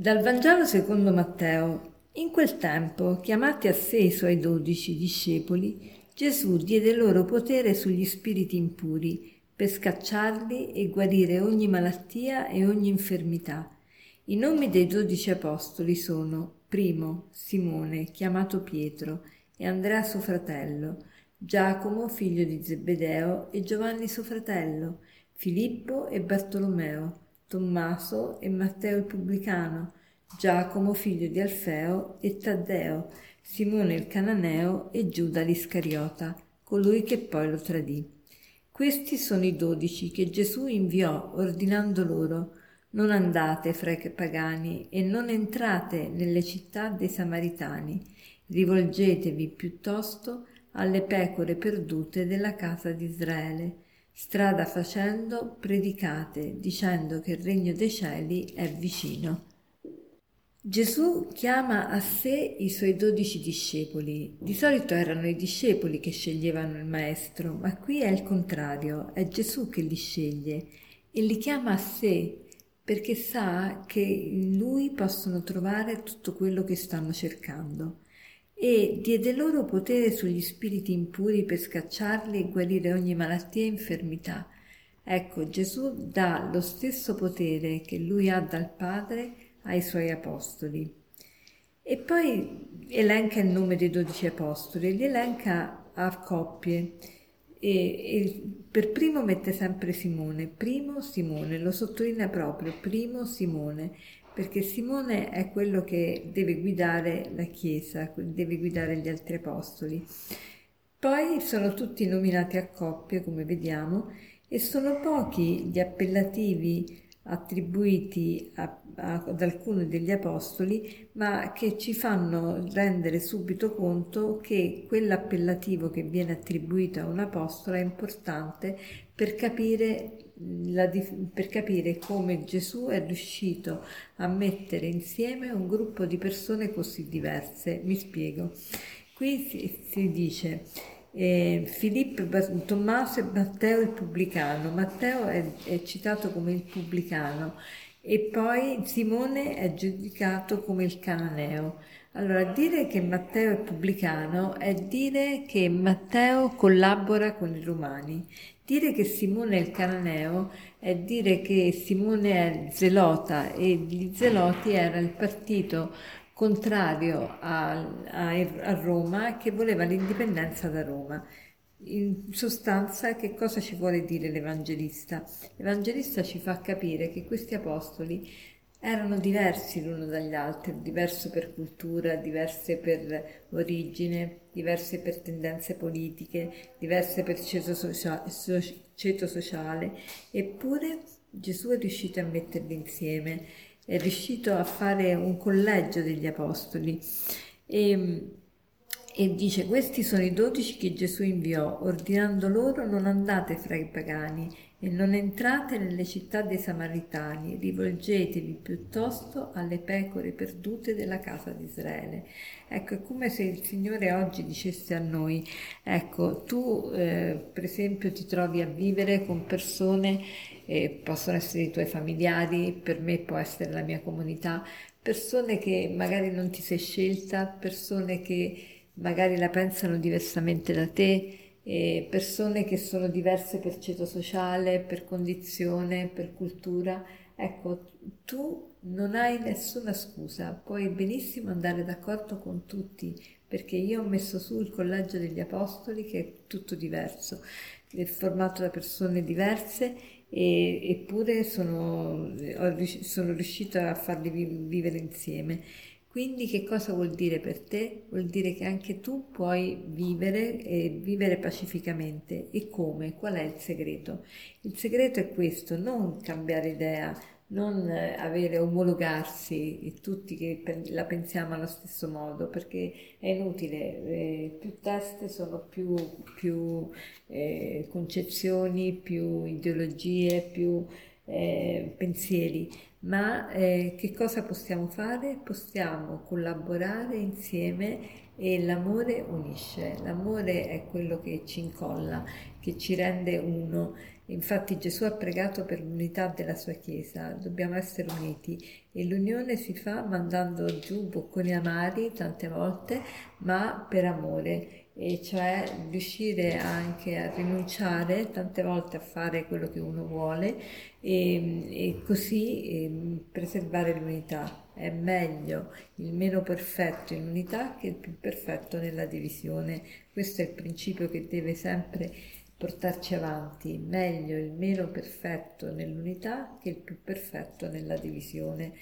Dal Vangelo secondo Matteo. In quel tempo, chiamati a sé i suoi dodici discepoli, Gesù diede loro potere sugli spiriti impuri per scacciarli e guarire ogni malattia e ogni infermità. I nomi dei dodici apostoli sono primo Simone, chiamato Pietro, e Andrea suo fratello, Giacomo, figlio di Zebedeo, e Giovanni suo fratello, Filippo e Bartolomeo, Tommaso e Matteo il pubblicano, Giacomo figlio di Alfeo e Taddeo, Simone il cananeo e Giuda l'Iscariota, colui che poi lo tradì. Questi sono i dodici che Gesù inviò ordinando loro non andate fra i pagani e non entrate nelle città dei Samaritani, rivolgetevi piuttosto alle pecore perdute della casa di Israele Strada facendo, predicate, dicendo che il regno dei cieli è vicino. Gesù chiama a sé i suoi dodici discepoli. Di solito erano i discepoli che sceglievano il Maestro, ma qui è il contrario, è Gesù che li sceglie e li chiama a sé perché sa che in lui possono trovare tutto quello che stanno cercando e diede loro potere sugli spiriti impuri per scacciarli e guarire ogni malattia e infermità. Ecco, Gesù dà lo stesso potere che lui ha dal Padre ai suoi apostoli. E poi elenca il nome dei dodici apostoli, li elenca a coppie. E, e, per primo mette sempre Simone, primo Simone, lo sottolinea proprio, primo Simone, perché Simone è quello che deve guidare la Chiesa, deve guidare gli altri apostoli. Poi sono tutti nominati a coppie, come vediamo, e sono pochi gli appellativi attribuiti a, a, ad alcuni degli apostoli, ma che ci fanno rendere subito conto che quell'appellativo che viene attribuito a un apostolo è importante per capire la, per capire come Gesù è riuscito a mettere insieme un gruppo di persone così diverse. Mi spiego. Qui si, si dice eh, Filippo, Tommaso e Matteo il pubblicano. Matteo è, è citato come il pubblicano e poi Simone è giudicato come il cananeo. Allora, dire che Matteo è pubblicano è dire che Matteo collabora con i romani. Dire che Simone è il cananeo è dire che Simone è zelota e gli zeloti era il partito contrario a, a, a Roma che voleva l'indipendenza da Roma. In sostanza, che cosa ci vuole dire l'Evangelista? L'Evangelista ci fa capire che questi apostoli erano diversi l'uno dagli altri, diverso per cultura, diverse per origine, diverse per tendenze politiche, diverse per ceto, socia- ceto sociale, eppure Gesù è riuscito a metterli insieme, è riuscito a fare un collegio degli apostoli. E, e dice questi sono i dodici che Gesù inviò, ordinando loro non andate fra i pagani e non entrate nelle città dei Samaritani, rivolgetevi piuttosto alle pecore perdute della casa di Israele. Ecco, è come se il Signore oggi dicesse a noi, ecco, tu eh, per esempio ti trovi a vivere con persone, eh, possono essere i tuoi familiari, per me può essere la mia comunità, persone che magari non ti sei scelta, persone che magari la pensano diversamente da te, eh, persone che sono diverse per ceto sociale, per condizione, per cultura. Ecco, tu non hai nessuna scusa, puoi benissimo andare d'accordo con tutti, perché io ho messo su il collegio degli apostoli che è tutto diverso, è formato da persone diverse e, eppure sono, sono riuscita a farli vivere insieme. Quindi che cosa vuol dire per te? Vuol dire che anche tu puoi vivere e vivere pacificamente. E come? Qual è il segreto? Il segreto è questo, non cambiare idea, non avere omologarsi tutti che la pensiamo allo stesso modo perché è inutile, eh, più teste sono più, più eh, concezioni, più ideologie, più eh, pensieri ma eh, che cosa possiamo fare? Possiamo collaborare insieme e l'amore unisce, l'amore è quello che ci incolla, che ci rende uno. Infatti Gesù ha pregato per l'unità della sua Chiesa, dobbiamo essere uniti e l'unione si fa mandando giù bocconi amari tante volte, ma per amore e cioè riuscire anche a rinunciare tante volte a fare quello che uno vuole e, e così e preservare l'unità. È meglio il meno perfetto in unità che il più perfetto nella divisione. Questo è il principio che deve sempre portarci avanti. Meglio il meno perfetto nell'unità che il più perfetto nella divisione.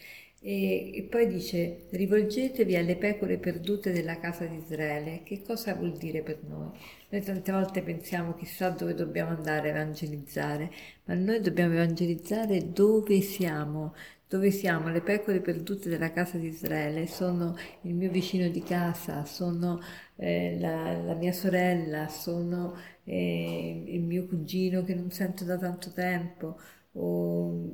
E, e, poi dice rivolgetevi alle pecore perdute della casa di Israele. Che cosa vuol dire per noi? Noi tante volte pensiamo chissà dove dobbiamo andare a evangelizzare, ma noi dobbiamo evangelizzare dove siamo. Dove siamo? Le pecore perdute della casa di Israele sono il mio vicino di casa, sono eh, la, la, mia sorella, sono eh, il mio cugino che non sento da tanto tempo, o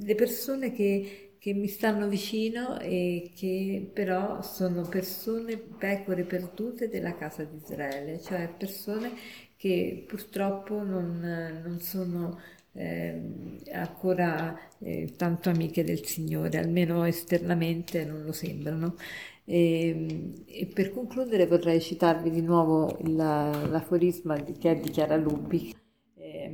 le persone che che mi stanno vicino e che però sono persone, pecore perdute della casa di Israele, cioè persone che purtroppo non, non sono eh, ancora eh, tanto amiche del Signore, almeno esternamente non lo sembrano. E, e per concludere vorrei citarvi di nuovo la, l'aforisma che è di Chiara Lubi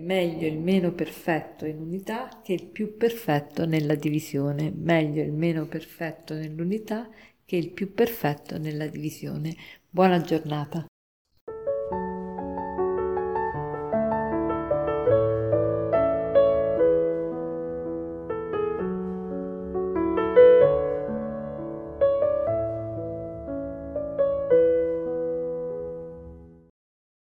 meglio il meno perfetto in unità che il più perfetto nella divisione, meglio il meno perfetto nell'unità che il più perfetto nella divisione. Buona giornata.